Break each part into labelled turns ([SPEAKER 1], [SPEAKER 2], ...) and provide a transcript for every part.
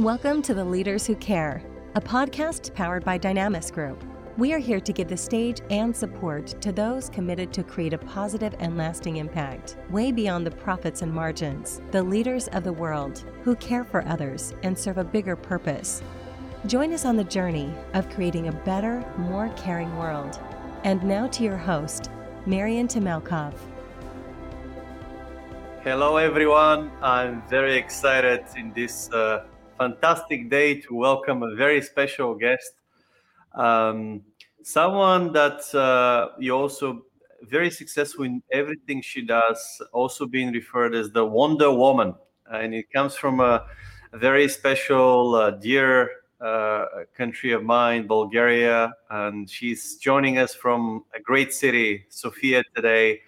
[SPEAKER 1] Welcome to The Leaders Who Care, a podcast powered by Dynamis Group. We are here to give the stage and support to those committed to create a positive and lasting impact, way beyond the profits and margins, the leaders of the world who care for others and serve a bigger purpose. Join us on the journey of creating a better, more caring world. And now to your host, Marian Temelkov.
[SPEAKER 2] Hello, everyone. I'm very excited in this uh, fantastic day to welcome a very special guest, um, someone that uh, you also very successful in everything she does, also being referred as the Wonder Woman, and it comes from a, very special, uh, dear uh, country of mine, Bulgaria, and she's joining us from a great city, Sofia, today.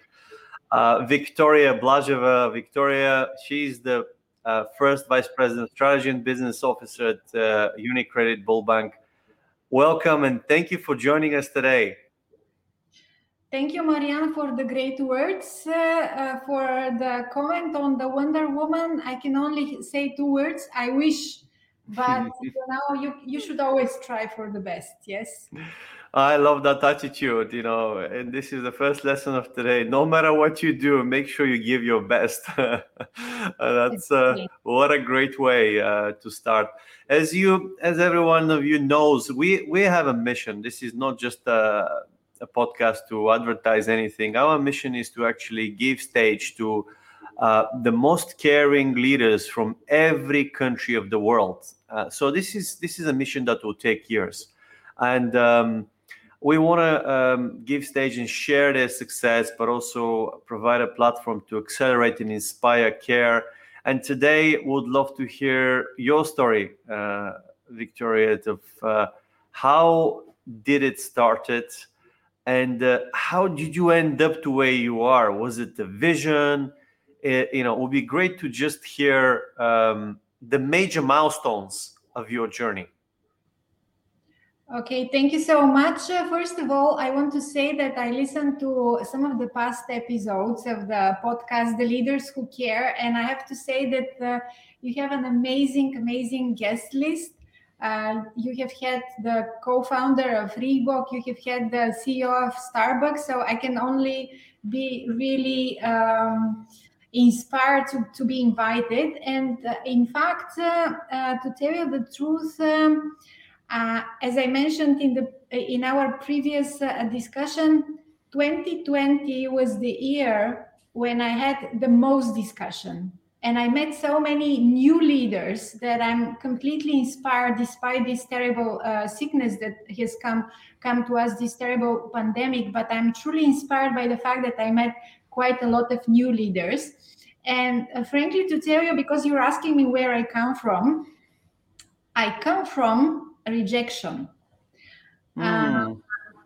[SPEAKER 2] Uh, Viktoriya Blazheva. Viktoriya, she's the uh, first Vice President, Strategy and Business Officer at uh, UniCredit Bulbank. Welcome and thank you for joining us today.
[SPEAKER 3] Thank you, Marian, for the great words. Uh, uh, for the comment on the Wonder Woman, I can only say two words. I wish, but you know, you, you should always try for the best. Yes.
[SPEAKER 2] I love that attitude, you know, and this is the first lesson of today. No matter what you do, make sure you give your best. That's uh, what a great way uh, to start. As you, as every one of you knows, we we have a mission. This is not just a, a podcast to advertise anything. Our mission is to actually give stage to uh, the most caring leaders from every country of the world. Uh, so this is this is a mission that will take years, and. Um, we want to um, give stage and share their success, but also provide a platform to accelerate and inspire care. And today, would love to hear your story, uh, Viktoriya, of uh, how did it started, and uh, how did you end up to where you are? Was it the vision? It, you know, it would be great to just hear um, the major milestones of your journey.
[SPEAKER 3] Okay, thank you so much. Uh, first of all, I want to say that I listened to some of the past episodes of the podcast, The Leaders Who Care, and I have to say that uh, you have an amazing, amazing guest list. Uh, you have had the co-founder of Reebok, you have had the CEO of Starbucks, so I can only be really um, inspired to, to be invited. And uh, in fact, uh, to tell you the truth. Um, uh, as I mentioned in the in our previous uh, discussion, 2020 was the year when I had the most discussion. And I met so many new leaders that I'm completely inspired despite this terrible uh, sickness that has come come to us, this terrible pandemic. But I'm truly inspired by the fact that I met quite a lot of new leaders. And uh, frankly, to tell you, because you're asking me where I come from, I come from rejection. Mm.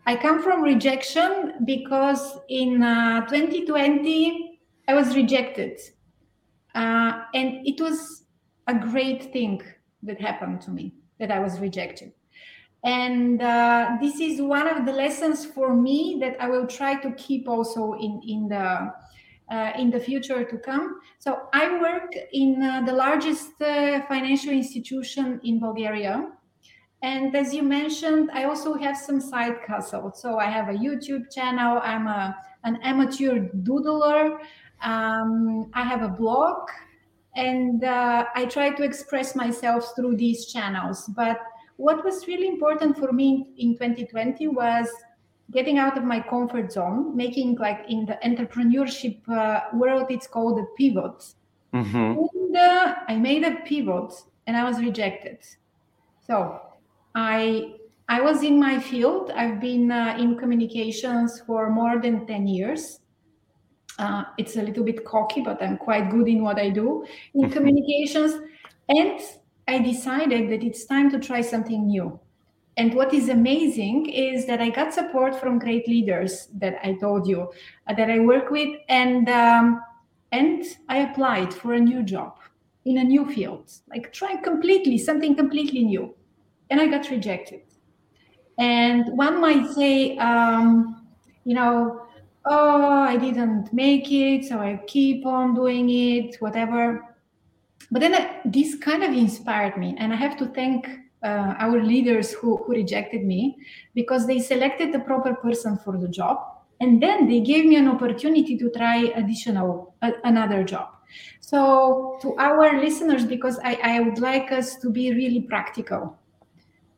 [SPEAKER 3] I come from rejection because in uh, 2020 I was rejected, uh, and it was a great thing that happened to me that I was rejected. And uh, this is one of the lessons for me that I will try to keep also in in the uh, in the future to come. So I work in uh, the largest uh, financial institution in Bulgaria, and as you mentioned, I also have some side hustles. So I have a YouTube channel. I'm a an amateur doodler. Um, I have a blog, and uh, I try to express myself through these channels. But what was really important for me in 2020 was getting out of my comfort zone, making like in the entrepreneurship uh, world, it's called a pivot. Mm-hmm. And uh, I made a pivot, and I was rejected. So I I was in my field. I've been uh, in communications for more than 10 years. Uh, it's a little bit cocky, but I'm quite good in what I do in mm-hmm. communications. And I decided that it's time to try something new. And what is amazing is that I got support from great leaders that I told you uh, that I work with, and um, and I applied for a new job in a new field, like trying completely something completely new and I got rejected. And one might say, um, you know, oh, I didn't make it, so I keep on doing it, whatever. but then I, this kind of inspired me, and I have to thank uh, our leaders who, who rejected me because they selected the proper person for the job, and then they gave me an opportunity to try additional uh, another job. So to our listeners, because I, I would like us to be really practical.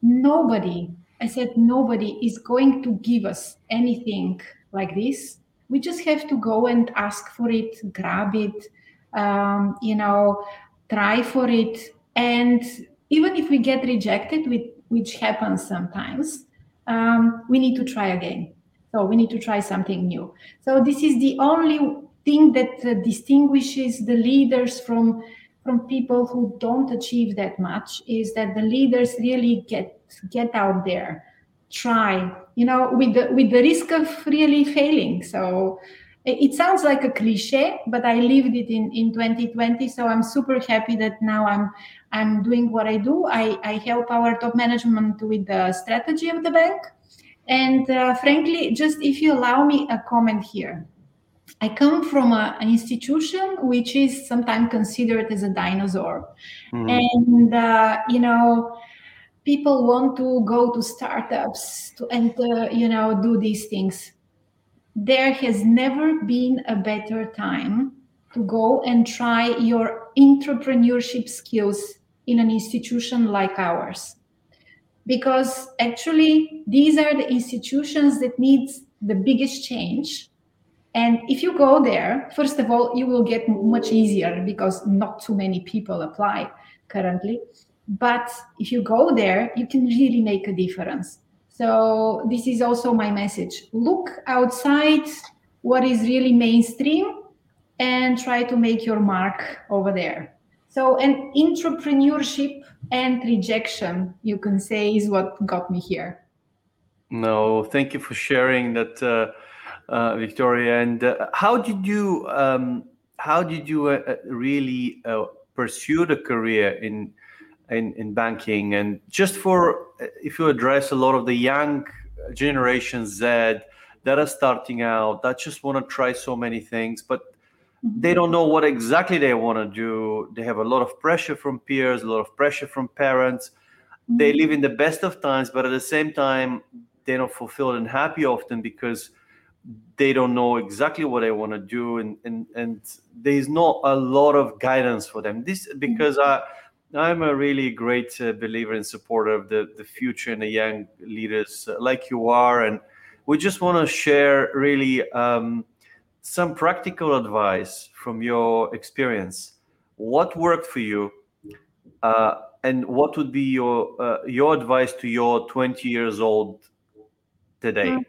[SPEAKER 3] Nobody, I said nobody is going to give us anything like this. We just have to go and ask for it, grab it, um, you know, try for it. And even if we get rejected which happens sometimes um, we need to try again. So we need to try something new. So this is the only thing that uh, distinguishes the leaders from from people who don't achieve that much is that the leaders really get get out there try you know with the with the risk of really failing. So it sounds like a cliche but i lived it in in 2020 so i'm super happy that now i'm i'm doing what i do. I i help our top management with the strategy of the bank. And uh, frankly just if you allow me a comment here i come from a, an institution which is sometimes considered as a dinosaur. Mm-hmm. and uh, you know people want to go to startups to and uh, you know do these things. There has never been a better time to go and try your entrepreneurship skills in an institution like ours. Because actually these are the institutions that needs the biggest change and if you go there first of all you will get much easier because not too many people apply currently but if you go there you can really make a difference so this is also my message. Look outside what is really mainstream and try to make your mark over there. So an entrepreneurship and rejection, you can say, is what got me here.
[SPEAKER 2] No, thank you for sharing that, uh, uh, Viktoriya. And uh, how did you um, how did you uh, uh, really uh, pursue the career in in, in banking and just for if you address a lot of the young generation z that are starting out that just want to try so many things but mm-hmm. they don't know what exactly they want to do they have a lot of pressure from peers a lot of pressure from parents they mm-hmm. live in the best of times but at the same time they're not fulfilled and happy often because they don't know exactly what they want to do and, and and there's not a lot of guidance for them this because i I'm a really great uh, believer and supporter of the, the future and the young leaders uh, like you are. And we just want to share really um, some practical advice from your experience. What worked for you? Uh, and what would be your uh, your advice to your 20 years old today? Mm.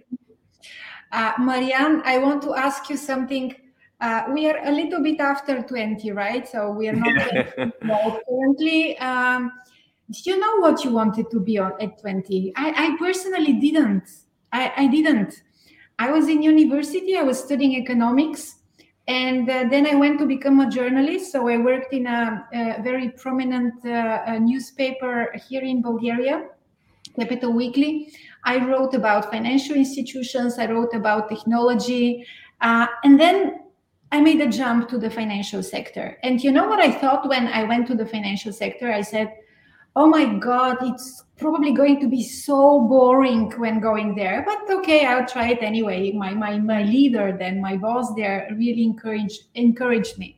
[SPEAKER 3] Uh, Marian, I want to ask you something uh, we are a little bit after 20, right? So we are not currently. Um, did you know what you wanted to be on at 20? I, I personally didn't. I, I, didn't. I was in university, I was studying economics, and uh, then I went to become a journalist. So I worked in a, a very prominent uh, newspaper here in Bulgaria, Capital Weekly. I wrote about financial institutions, I wrote about technology. Uh, and then I made a jump to the financial sector. And you know what I thought when I went to the financial sector? I said, oh my God, it's probably going to be so boring when going there. But okay, I'll try it anyway. My my my leader, then my boss there really encouraged encouraged me.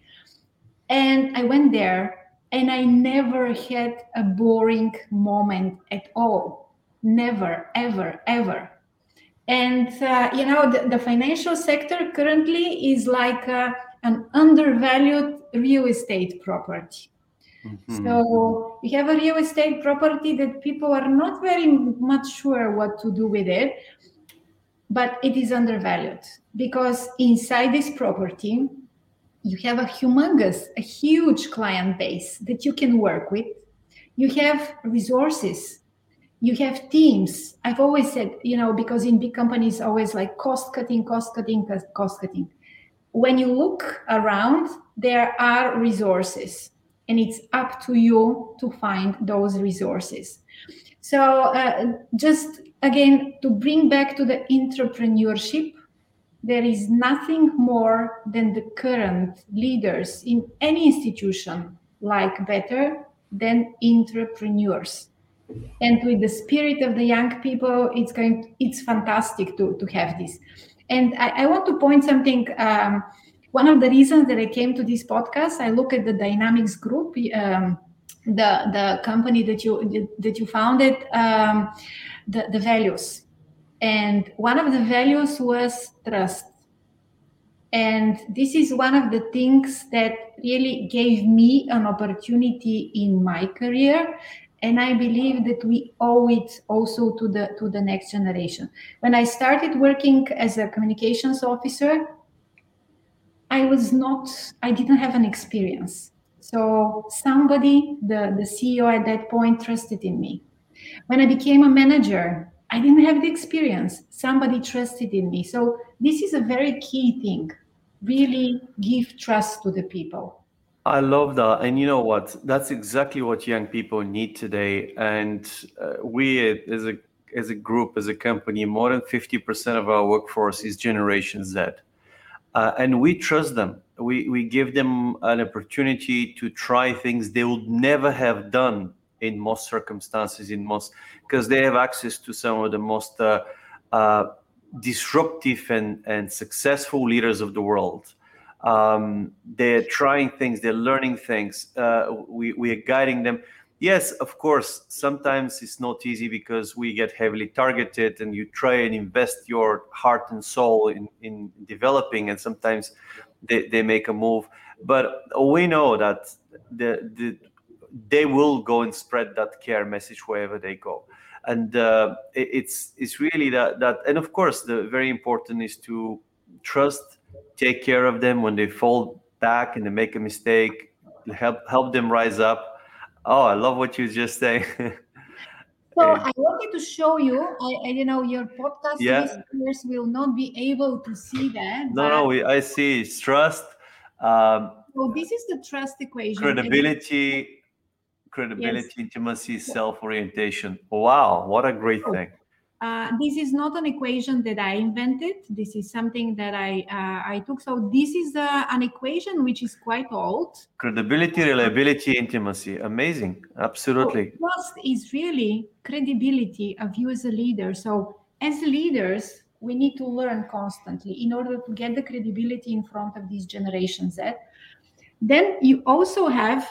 [SPEAKER 3] And I went there and I never had a boring moment at all. Never, ever, ever. And uh, you know the, the, financial sector currently is like uh, an undervalued real estate property. Mm-hmm. so we have a real estate property that people are not very much sure what to do with it but it is undervalued because inside this property you have a humongous a huge client base that you can work with. You have resources you have teams. I've always said you know because in big companies always like cost cutting cost cutting cost cutting. When you look around there are resources and it's up to you to find those resources. So uh, just again to bring back to the entrepreneurship there is nothing more than the current leaders in any institution like better than entrepreneurs and with the spirit of the young people it's going it's fantastic to to have this. And i, I want to point something um, one of the reasons that i came to this podcast i look at the Dynamis Group um, the the company that you that you founded um, the, the values. And one of the values was trust. And this is one of the things that really gave me an opportunity in my career and i believe that we owe it also to the to the next generation. When i started working as a communications officer i was not i didn't have an experience. So somebody the the ceo at that point trusted in me. When i became a manager i didn't have the experience. Somebody trusted in me. So this is a very key thing. Really give trust to the people
[SPEAKER 2] I love that. And you know what? That's exactly what young people need today. And uh, we, as a, as a group, as a company, more than 50% of our workforce is Generation Z. Uh, and we trust them. We, we give them an opportunity to try things they would never have done in most circumstances, in most, because they have access to some of the most uh, uh disruptive and, and successful leaders of the world um, they're trying things they're learning things uh, we, we are guiding them. Yes of course sometimes it's not easy because we get heavily targeted and you try and invest your heart and soul in, in developing and sometimes they, they make a move. But we know that the, the they will go and spread that care message wherever they go. And uh, it, it's it's really that that and of course the very important is to trust take care of them. When they fall back and they make a mistake help help them rise up. Oh i love what you just say.
[SPEAKER 3] So i wanted to show you I, I, you know your podcast yeah. listeners will not be able to see that
[SPEAKER 2] no no we, i see. It's trust um,
[SPEAKER 3] so this is the trust equation
[SPEAKER 2] credibility credibility yes. intimacy self-orientation. Wow what a great thing
[SPEAKER 3] uh, this is not an equation that I invented. This is something that I uh, I took. So this is uh, an equation which is quite old.
[SPEAKER 2] Credibility, reliability, intimacy. Amazing. Absolutely.
[SPEAKER 3] So trust is really credibility of you as a leader. So as leaders, we need to learn constantly in order to get the credibility in front of these generations. That then you also have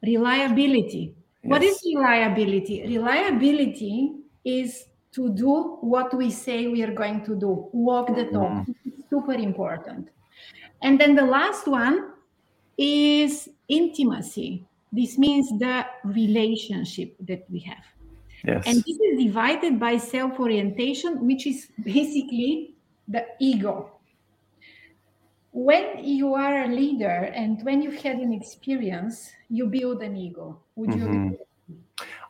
[SPEAKER 3] reliability. Yes. What is reliability? Reliability is to do what we say we are going to do, walk the talk. Mm. Super important. And then the last one is intimacy. This means the relationship that we have. Yes. And this is divided by self orientation, which is basically the ego. When you are a leader and when you've had an experience, you build an ego. Would you mm-hmm. agree?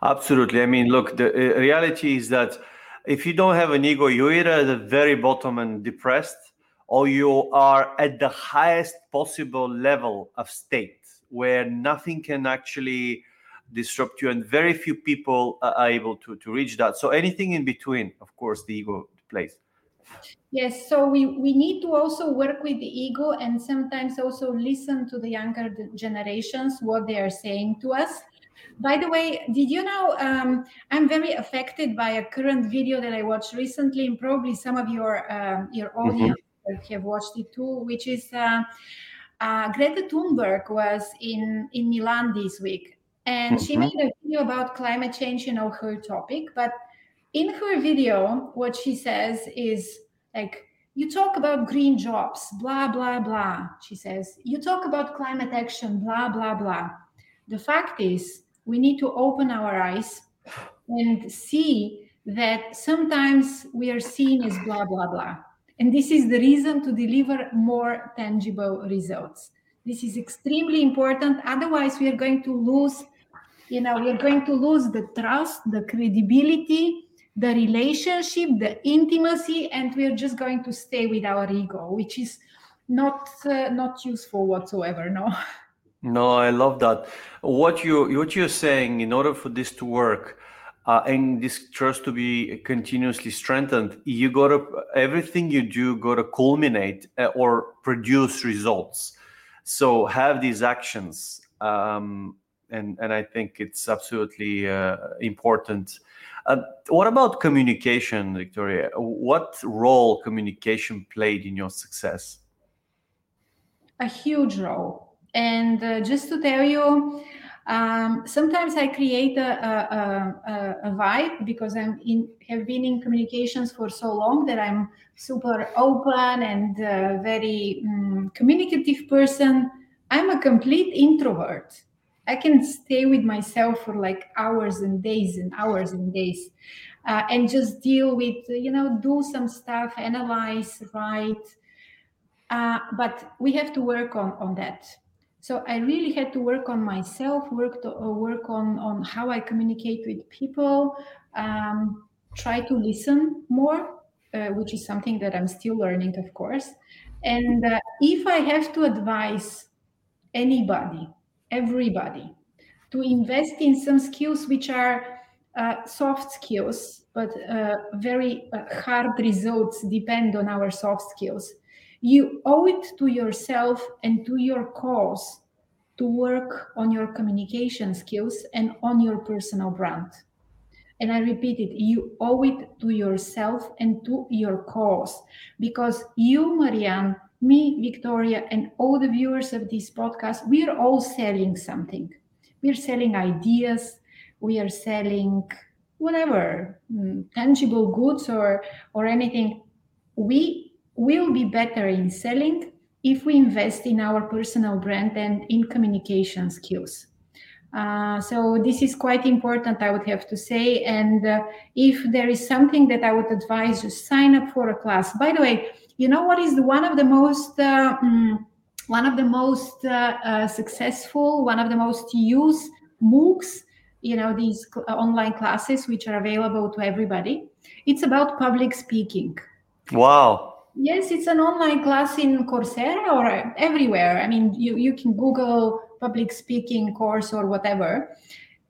[SPEAKER 2] Absolutely. I mean, look, the uh, reality is that if you don't have an ego, you're either at the very bottom and depressed, or you are at the highest possible level of state where nothing can actually disrupt you, and very few people are able to, to reach that. So, anything in between, of course, the ego plays.
[SPEAKER 3] Yes, so we, we need to also work with the ego and sometimes also listen to the younger generations, what they are saying to us by the way, did you know um, I'm very affected by a current video that I watched recently, and probably some of your uh, your mm-hmm. audience mm-hmm. have watched it too, which is uh, uh, Greta Thunberg was in in Milan this week, and mm-hmm. she made a video about climate change. You know her topic, but in her video, what she says is like you talk about green jobs, blah blah blah. She says you talk about climate action, blah blah blah. The fact is we need to open our eyes and see that sometimes we are seen as blah, blah, blah. And this is the reason to deliver more tangible results. This is extremely important. Otherwise, we are going to lose, you know, we are going to lose the trust, the credibility, the relationship, the intimacy, and we are just going to stay with our ego, which is not uh, not useful whatsoever. No.
[SPEAKER 2] No, I love that. What you what you're saying, in order for this to work, uh, and this trust to be continuously strengthened, you gotta everything you do gotta culminate uh, or produce results. So have these actions, um, and and I think it's absolutely uh, important. Uh, what about communication, Viktoriya? What role communication played in your success?
[SPEAKER 3] A huge role. And uh, just to tell you, um, sometimes I create a, a, a, a, vibe because I'm in have been in communications for so long that I'm super open and uh, very um, communicative person. I'm a complete introvert. I can stay with myself for like hours and days and hours and days, uh, and just deal with you know do some stuff, analyze, write. Uh, but we have to work on on that so i really had to work on myself work to, uh, work on on how i communicate with people um, try to listen more uh, which is something that i'm still learning of course. And uh, if i have to advise anybody everybody to invest in some skills which are uh, soft skills but uh, very uh, hard results depend on our soft skills you owe it to yourself and to your cause to work on your communication skills and on your personal brand. And I repeat it, you owe it to yourself and to your cause because you, Marian, me, Viktoriya, and all the viewers of this podcast, we are all selling something. We're selling ideas, we are selling whatever, mm, tangible goods or or anything. We will be better in selling if we invest in our personal brand and in communication skills. Uh, so this is quite important, I would have to say. And uh, if there is something that I would advise, just sign up for a class. By the way, you know what is one of the most uh, um, one of the most uh, uh, successful, one of the most used MOOCs. You know these cl- online classes which are available to everybody. It's about public speaking.
[SPEAKER 2] Wow
[SPEAKER 3] Yes, it's an online class in Coursera or everywhere. I mean, you, you can Google public speaking course or whatever,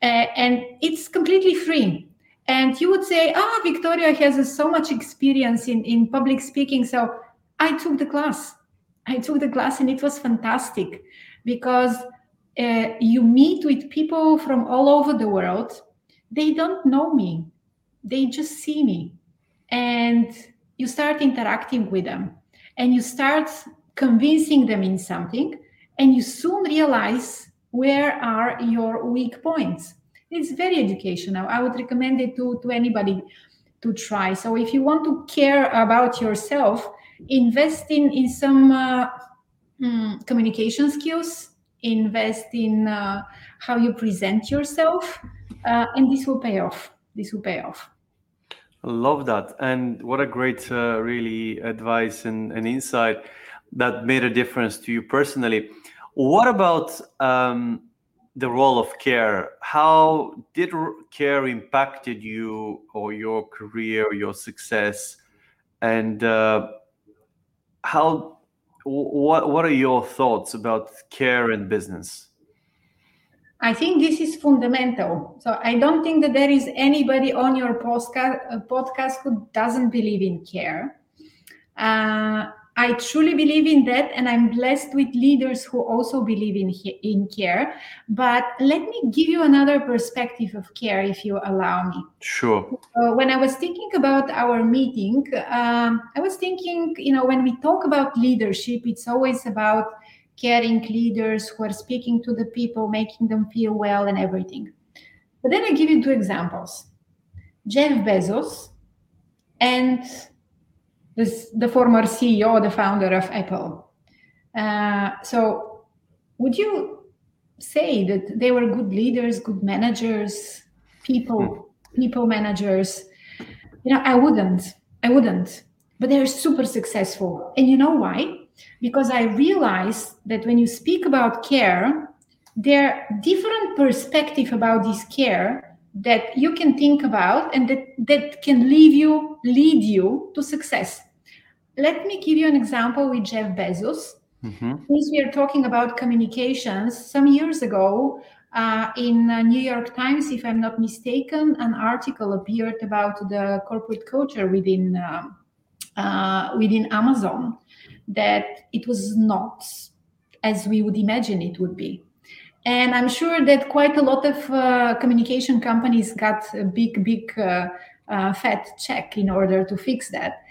[SPEAKER 3] uh, and it's completely free. And you would say, ah, oh, Viktoriya has so much experience in, in public speaking. So I took the class. I took the class and it was fantastic because uh, you meet with people from all over the world. They don't know me, they just see me. And you start interacting with them and you start convincing them in something and you soon realize where are your weak points. It's very educational. I would recommend it to, to anybody to try. So if you want to care about yourself invest in in some uh, mm, communication skills invest in uh, how you present yourself uh, and this will pay off. This will pay off
[SPEAKER 2] Love that. And what a great, uh, really, advice and, and insight that made a difference to you personally. What about um, the role of care? How did care impacted you or your career, your success? And uh, how, what, what are your thoughts about care and business?
[SPEAKER 3] I think this is fundamental. So I don't think that there is anybody on your podcast, podcast who doesn't believe in care. Uh, I truly believe in that, and I'm blessed with leaders who also believe in in care. But let me give you another perspective of care, if you allow me.
[SPEAKER 2] Sure.
[SPEAKER 3] Uh, when I was thinking about our meeting, um, I was thinking, you know, when we talk about leadership, it's always about caring leaders who are speaking to the people, making them feel well, and everything. But then I give you two examples Jeff Bezos and this, the former CEO, the founder of Apple. Uh, so, would you say that they were good leaders, good managers, people, people managers? You know, I wouldn't. I wouldn't. But they're super successful. And you know why? Because I realized that when you speak about care, there are different perspective about this care that you can think about and that, that can lead you lead you to success. Let me give you an example with Jeff Bezos. Mm-hmm. Since we are talking about communications, some years ago, uh, in uh, New York Times, if I'm not mistaken, an article appeared about the corporate culture within uh, uh within Amazon, that it was not as we would imagine it would be. And I'm sure that quite a lot of uh, communication companies got a big, big uh, uh, fat check in order to fix that.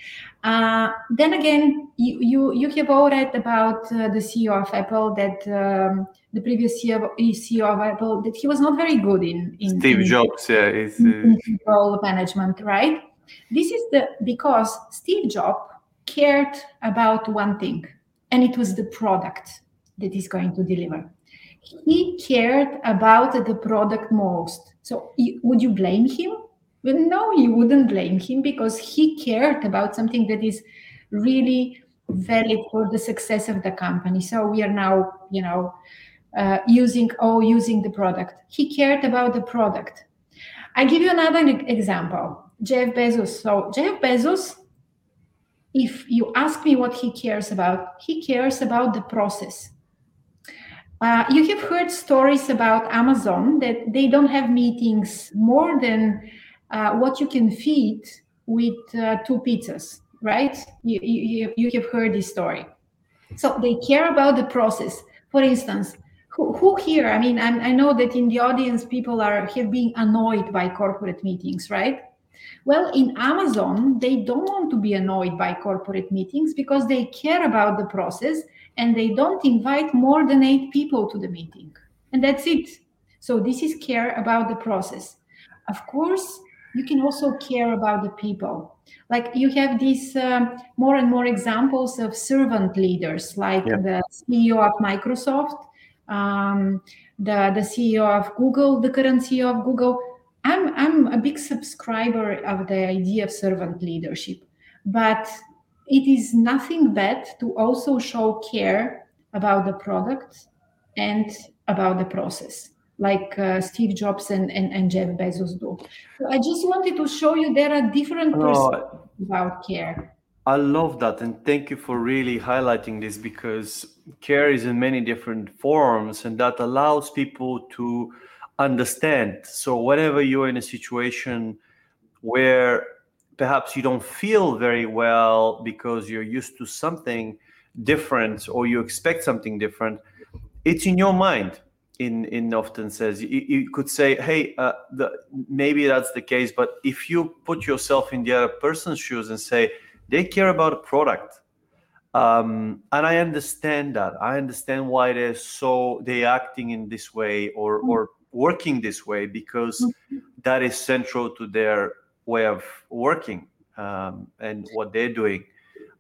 [SPEAKER 3] Uh, then again, you, you, you have all read about uh, the CEO of Apple that um, the previous CEO, CEO of Apple that he was not very good in, in
[SPEAKER 2] Steve
[SPEAKER 3] in,
[SPEAKER 2] Jobs, yeah,
[SPEAKER 3] in, in people management, right? This is the because Steve Jobs cared about one thing, and it was the product that he's going to deliver. He cared about the product most. So, would you blame him? Well, no, you wouldn't blame him because he cared about something that is really valid for the success of the company. So we are now, you know, uh, using oh using the product. He cared about the product. I give you another example. Jeff Bezos. So Jeff Bezos, if you ask me what he cares about, he cares about the process. Uh, you have heard stories about Amazon that they don't have meetings more than uh, what you can feed with uh, two pizzas, right? You, you, you have heard this story. So they care about the process. For instance, who, who here, I mean, I'm, i know that in the audience, people are have been annoyed by corporate meetings, right? Well, in Amazon, they don't want to be annoyed by corporate meetings because they care about the process and they don't invite more than eight people to the meeting. And that's it. So this is care about the process. Of course, you can also care about the people. Like you have these um, more and more examples of servant leaders, like yeah. the CEO of Microsoft, um, the, the CEO of Google, the current CEO of Google. I'm, I'm a big subscriber of the idea of servant leadership, but it is nothing bad to also show care about the product and about the process like uh, Steve Jobs and, and, and, Jeff Bezos do. So I just wanted to show you there are different perspectives oh, about care.
[SPEAKER 2] I love that. And thank you for really highlighting this because care is in many different forms and that allows people to understand. So, whenever you're in a situation where perhaps you don't feel very well because you're used to something different or you expect something different, it's in your mind in in often says you, you could say hey uh, the, maybe that's the case but if you put yourself in the other person's shoes and say they care about a product um, and i understand that i understand why they're so they acting in this way or or working this way because mm-hmm. that is central to their way of working um, and what they're doing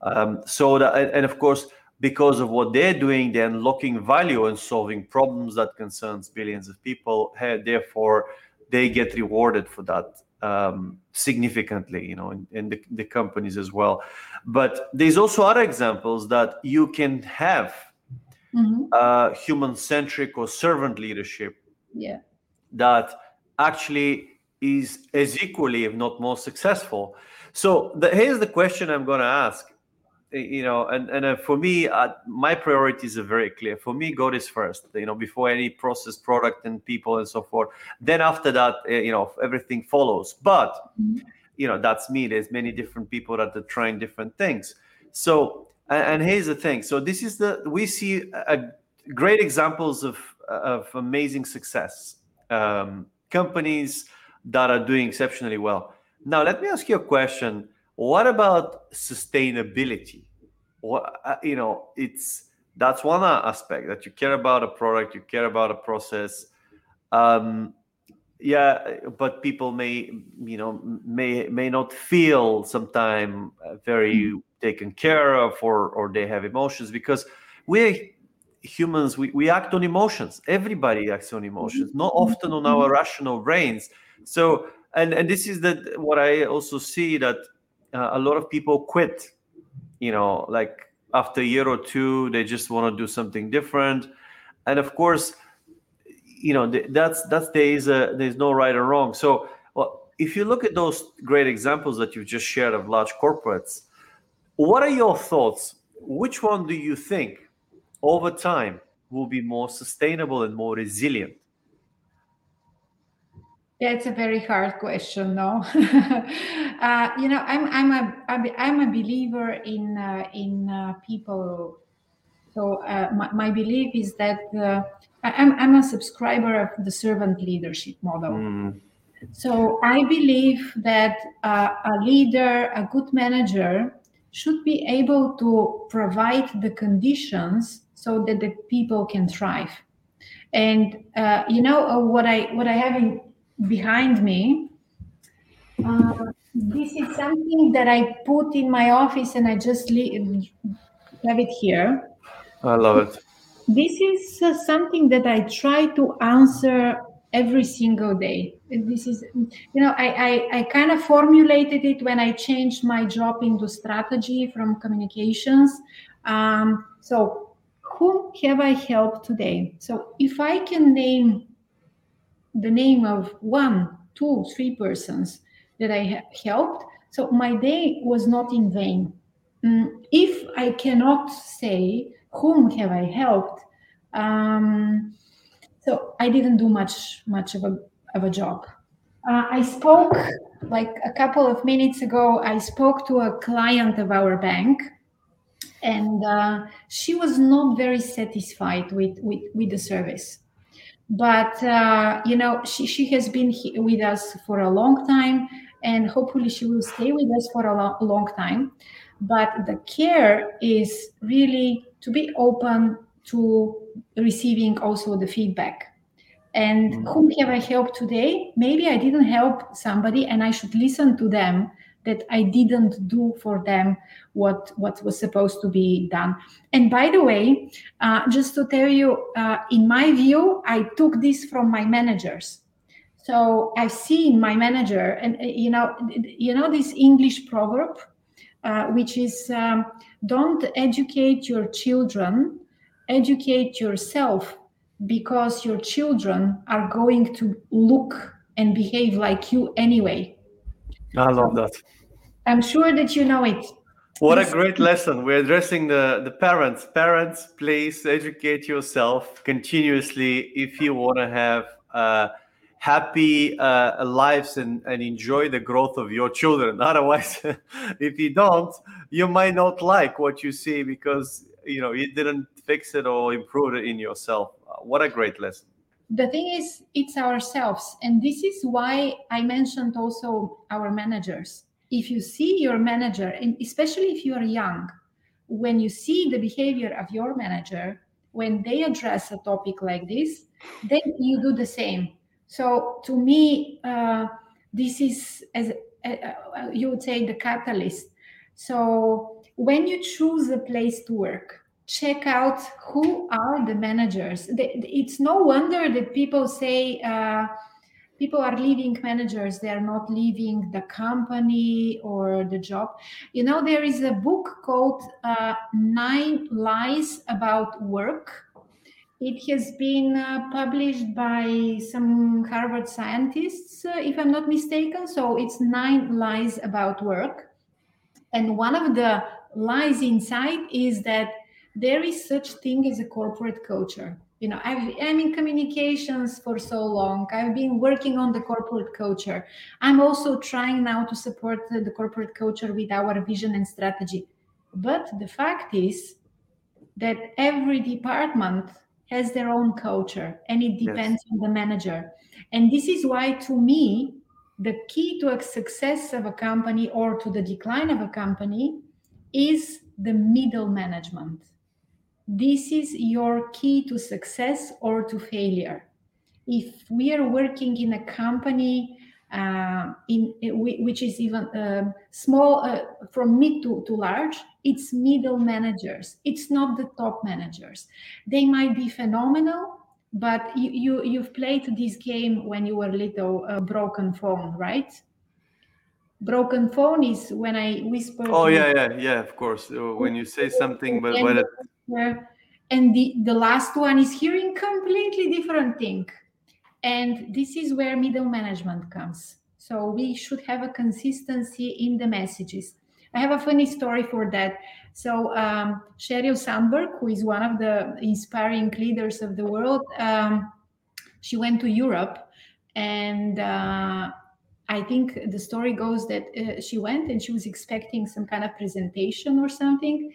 [SPEAKER 2] um, so that and of course because of what they're doing, they're unlocking value and solving problems that concerns billions of people. Therefore, they get rewarded for that um, significantly, you know, in, in the, the, companies as well. But there's also other examples that you can have mm-hmm. uh, human-centric or servant leadership.
[SPEAKER 3] Yeah.
[SPEAKER 2] That actually is as equally, if not more successful. So the, here's the question I'm going to ask you know and and uh, for me uh, my priorities are very clear for me god is first you know before any process product and people and so forth then after that uh, you know everything follows but mm-hmm. you know that's me there's many different people that are trying different things so and, and here's the thing so this is the we see a, great examples of of amazing success um, companies that are doing exceptionally well now let me ask you a question what about sustainability? What uh, you know, it's that's one aspect that you care about a product, you care about a process. Um, yeah, but people may you know may may not feel sometime uh, very mm-hmm. taken care of or or they have emotions because we humans we, we act on emotions. Everybody acts on emotions not mm-hmm. often on our rational brains. So and and this is that what i also see that uh, a lot of people quit you know like after a year or two they just want to do something different. And of course you know that's that's there is a there's no right or wrong. So well, if you look at those great examples that you've just shared of large corporates what are your thoughts? Which one do you think over time will be more sustainable and more resilient
[SPEAKER 3] yeah, it's a very hard question, no. uh, you know, I'm I'm a I'm a believer in uh, in uh, people So uh, my, my, belief is that uh, I'm, I'm a subscriber of the servant leadership model. Mm. So I believe that uh, a leader, a good manager, should be able to provide the conditions so that the people can thrive. And uh, you know uh, what I what I have in, behind me. Uh, this is something that I put in my office, and I just leave, have it here.
[SPEAKER 2] I love it.
[SPEAKER 3] This is uh, something that I try to answer every single day. This is, you know, I, I, I kind of formulated it when I changed my job into strategy from communications. Um, so, whom have I helped today? So, if I can name the name of one, two, three persons that I have helped, so my day was not in vain. Mm, if I cannot say whom have I helped, um, so I didn't do much much of a of a job. Uh, I spoke like a couple of minutes ago. I spoke to a client of our bank, and uh, she was not very satisfied with with, with the service. But uh, you know, she she has been with us for a long time, and hopefully she will stay with us for a lo- long time. But the care is really to be open to receiving also the feedback. And mm. whom have i helped today? Maybe i didn't help somebody and i should listen to them that i didn't do for them what what was supposed to be done. And by the way uh, just to tell you uh, in my view i took this from my managers. So i've seen my manager and uh, you know you know this english proverb uh, which is um, don't educate your children educate yourself because your children are going to look and behave like you anyway.
[SPEAKER 2] I love that.
[SPEAKER 3] I'm sure that you know it.
[SPEAKER 2] What a great lesson. We're addressing the, the parents. Parents, please educate yourself continuously if you want to have uh, happy uh, lives and, and enjoy the growth of your children. Otherwise, if you don't, you might not like what you see because you know you didn't fix it or improve it in yourself. Uh, what a great lesson.
[SPEAKER 3] The thing is it's ourselves. And this is why i mentioned also our managers. If you see your manager and especially if you are young when you see the behavior of your manager when they address a topic like this then you do the same. So to me uh, this is as uh, uh you would say the catalyst. So when you choose a place to work, check out who are the managers. It's no wonder that people say uh, people are leaving managers, they are not leaving the company or the job. You know, there is a book called uh, Nine Lies About Work. It has been uh, published by some Harvard scientists, uh, if I'm not mistaken. So it's Nine Lies About Work. And one of the lies inside is that there is such thing as a corporate culture. You know I've, i'm in communications for so long. I've been working on the corporate culture. I'm also trying now to support the, the corporate culture with our vision and strategy. But the fact is that every department has their own culture and it depends yes. on the manager. And this is why to me the key to a success of a company or to the decline of a company is the middle management. This is your key to success or to failure. If we are working in a company uh, in which is even uh, small uh, from mid to, to large it's middle managers it's not the top managers they might be phenomenal but you, you you've played this game when you were little broken phone right broken phone is when I whisper.
[SPEAKER 2] Oh yeah, yeah, yeah. Of course, uh, when you say something, but when it...
[SPEAKER 3] and the the last one is hearing completely different thing, and this is where middle management comes. So we should have a consistency in the messages. I have a funny story for that. So um, Sheryl Sandberg, who is one of the inspiring leaders of the world, um, she went to Europe and. Uh, I think the story goes that uh, she went and she was expecting some kind of presentation or something.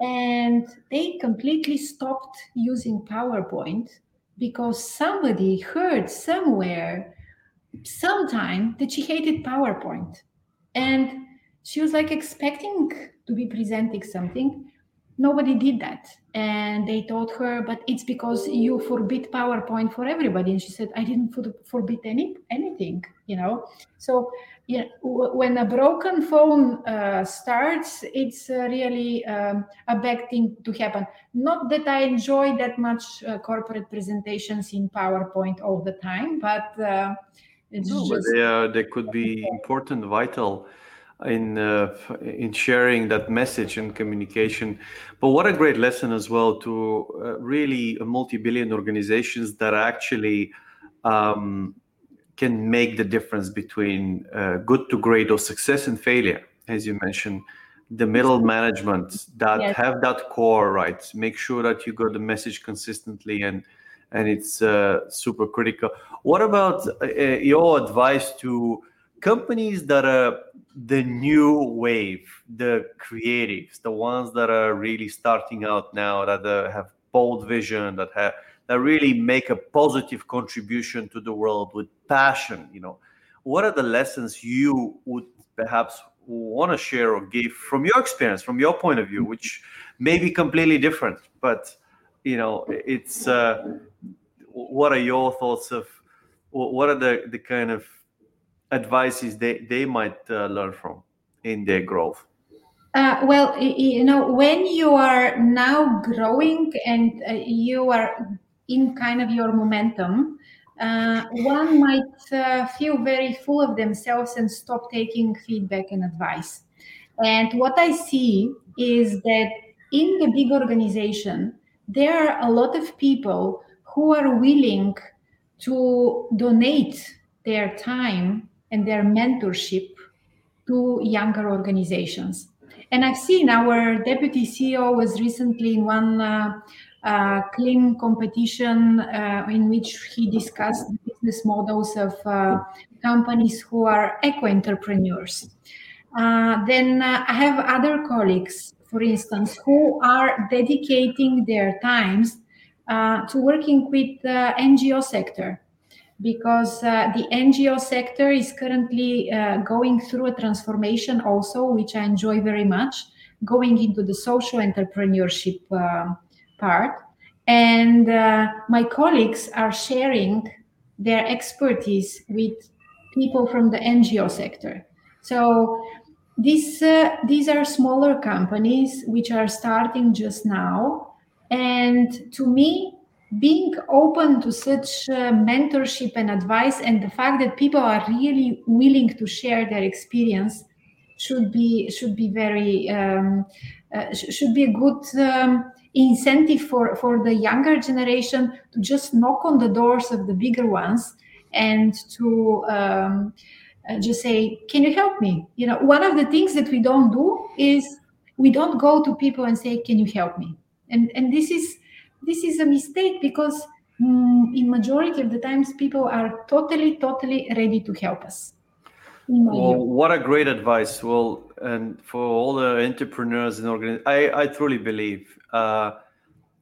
[SPEAKER 3] and they completely stopped using PowerPoint because somebody heard somewhere sometime that she hated PowerPoint. And she was like expecting to be presenting something. Nobody did that. And they told her, but it's because you forbid PowerPoint for everybody. And she said, I didn't forbid any anything, you know. So yeah, when a broken phone uh, starts, it's uh, really um, a bad thing to happen. Not that I enjoy that much uh, corporate presentations in PowerPoint all the time, but uh,
[SPEAKER 2] it's no, just... but they, they could be important, vital in uh, in sharing that message and communication. But what a great lesson as well to uh, really multi-billion organizations that actually. Um, can make the difference between uh, good to great or success and failure, as you mentioned. The middle management that yes. have that core right, make sure that you got the message consistently and and it's uh, super critical. What about uh, your advice to companies that are the new wave, the creatives, the ones that are really starting out now, that uh, have bold vision, that have that really make a positive contribution to the world with passion you know what are the lessons you would perhaps want to share or give from your experience from your point of view which may be completely different but you know it's uh, what are your thoughts of what are the, the kind of advices they, they might uh, learn from in their growth
[SPEAKER 3] uh, well, you know, when you are now growing and uh, you are in kind of your momentum, uh, one might uh, feel very full of themselves and stop taking feedback and advice. And what I see is that in the big organization, there are a lot of people who are willing to donate their time and their mentorship to younger organizations. And I've seen our deputy CEO was recently in one uh, uh, clean competition uh, in which he discussed business models of uh, companies who are eco entrepreneurs. Uh, then uh, I have other colleagues, for instance, who are dedicating their times to working with the NGO sector because the NGO sector is currently going through a transformation also, which I enjoy very much, going into the social entrepreneurship part. And uh, my colleagues are sharing their expertise with people from the NGO sector. So these uh, these are smaller companies which are starting just now, and to me, being open to such uh, mentorship and advice, and the fact that people are really willing to share their experience, should be should be very um, uh, should be a good. Um, incentive for, for the younger generation to just knock on the doors of the bigger ones and to um, uh, just say, Can you help me? You know, one of the things that we don't do is we don't go to people and say, Can you help me? And, and this is this is a mistake because mm, in majority of the times people are totally totally ready to help us
[SPEAKER 2] well, what a great advice. Well, and for all the entrepreneurs and organizations, I, I truly believe uh,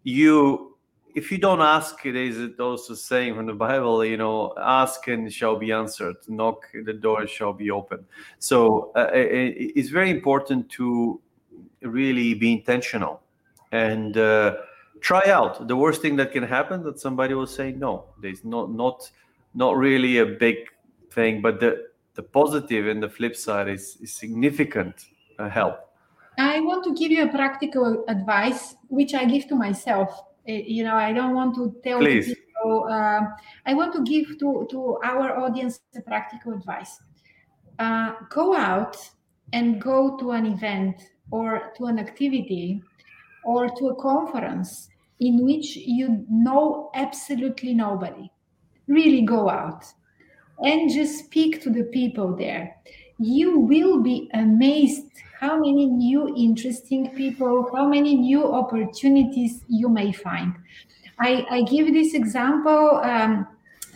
[SPEAKER 2] you, if you don't ask, there's it also saying from the Bible, you know, ask and shall be answered, knock, the door shall be open. So uh, it, it's very important to really be intentional and uh, try out. The worst thing that can happen that somebody will say no. There's not not not really a big thing, but the the positive and the flip side is, is significant uh, help.
[SPEAKER 3] I want to give you a practical advice, which I give to myself. Uh, you know, I don't want to tell
[SPEAKER 2] Please.
[SPEAKER 3] people. Uh, I want to give to, to our audience a practical advice. Uh, go out and go to an event or to an activity or to a conference in which you know absolutely nobody. Really go out and just speak to the people there. You will be amazed how many new interesting people, how many new opportunities you may find. I, I give this example. Um,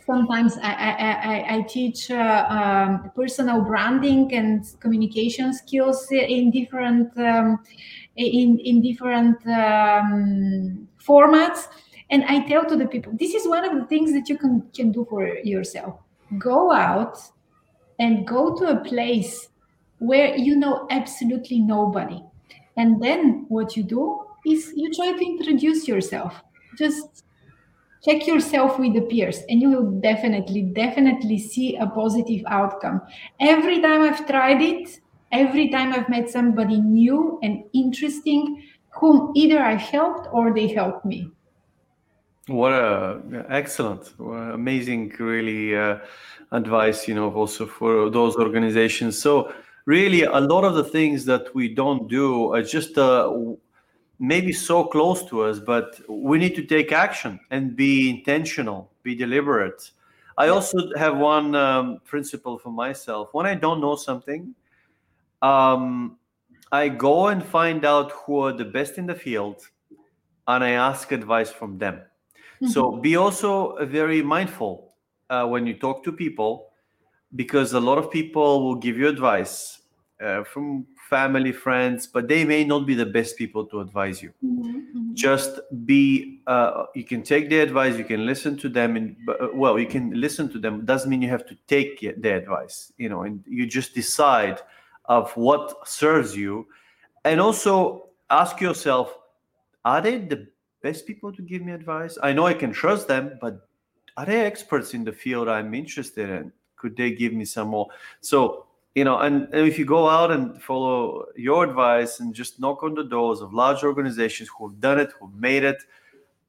[SPEAKER 3] sometimes I, I, I teach uh, um, personal branding and communication skills in different um, in in different um, formats and i tell to the people this is one of the things that you can can do for yourself. Go out and go to a place where you know absolutely nobody. And then what you do is you try to introduce yourself. Just check yourself with the peers and you will definitely definitely see a positive outcome. Every time i've tried it every time i've met somebody new and interesting whom either i helped or they helped me
[SPEAKER 2] what a excellent amazing really uh, advice you know also for those organizations so really a lot of the things that we don't do are just uh, maybe so close to us, but we need to take action and be intentional, be deliberate. I also have one um, principle for myself. When I don't know something, um, I go and find out who are the best in the field and I ask advice from them. Mm-hmm. So be also very mindful uh, when you talk to people because a lot of people will give you advice uh, from family, friends, but they may not be the best people to advise you. Mm-hmm. mm-hmm. Just be, uh, you can take the advice, you can listen to them, and uh, well, you can listen to them. Doesn't mean you have to take the advice, you know, and you just decide of what serves you. And also ask yourself, are they the best people to give me advice? I know I can trust them, but are they experts in the field I'm interested in? Could they give me some more? So you know and, and, if you go out and follow your advice and just knock on the doors of large organizations who've done it who've made it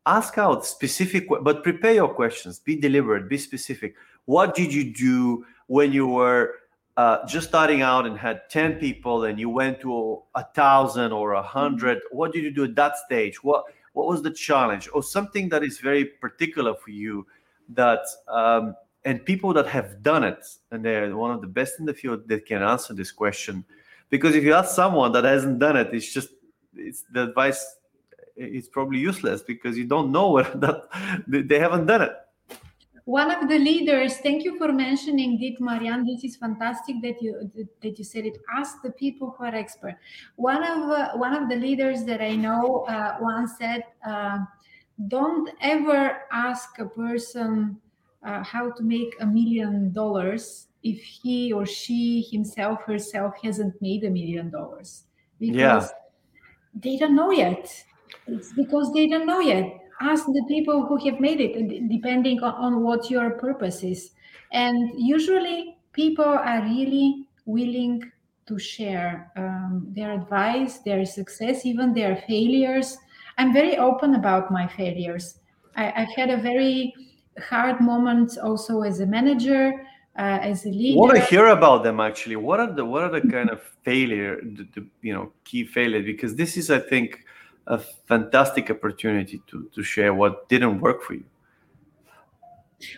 [SPEAKER 2] ask out specific but prepare your questions be deliberate be specific what did you do when you were uh, just starting out and had 10 people and you went to a thousand or a hundred. What did you do at that stage? What what was the challenge? Or something that is very particular for you that um, and people that have done it and they're one of the best in the field that can answer this question. Because if you ask someone that hasn't done it it's just it's the advice it's probably useless because you don't know what that they haven't done it
[SPEAKER 3] one of the leaders thank you for mentioning it Marian this is fantastic that you that you said it. Ask the people who are expert. One of uh, one of the leaders that i know uh, once said uh, don't ever ask a person uh, how to make a million dollars if he or she himself herself hasn't made a million dollars.
[SPEAKER 2] Because yeah.
[SPEAKER 3] they don't know yet. It's because they don't know yet ask the people who have made it depending on, on what your purpose is and usually people are really willing to share um, their advice their success even their failures i'm very open about my failures I, i've had a very hard moment also as a manager, uh, as a leader.
[SPEAKER 2] Want to hear about them actually? What are the what are the kind of failure, the, the, you know, key failure? Because this is, I think, a fantastic opportunity to to share what didn't work for you.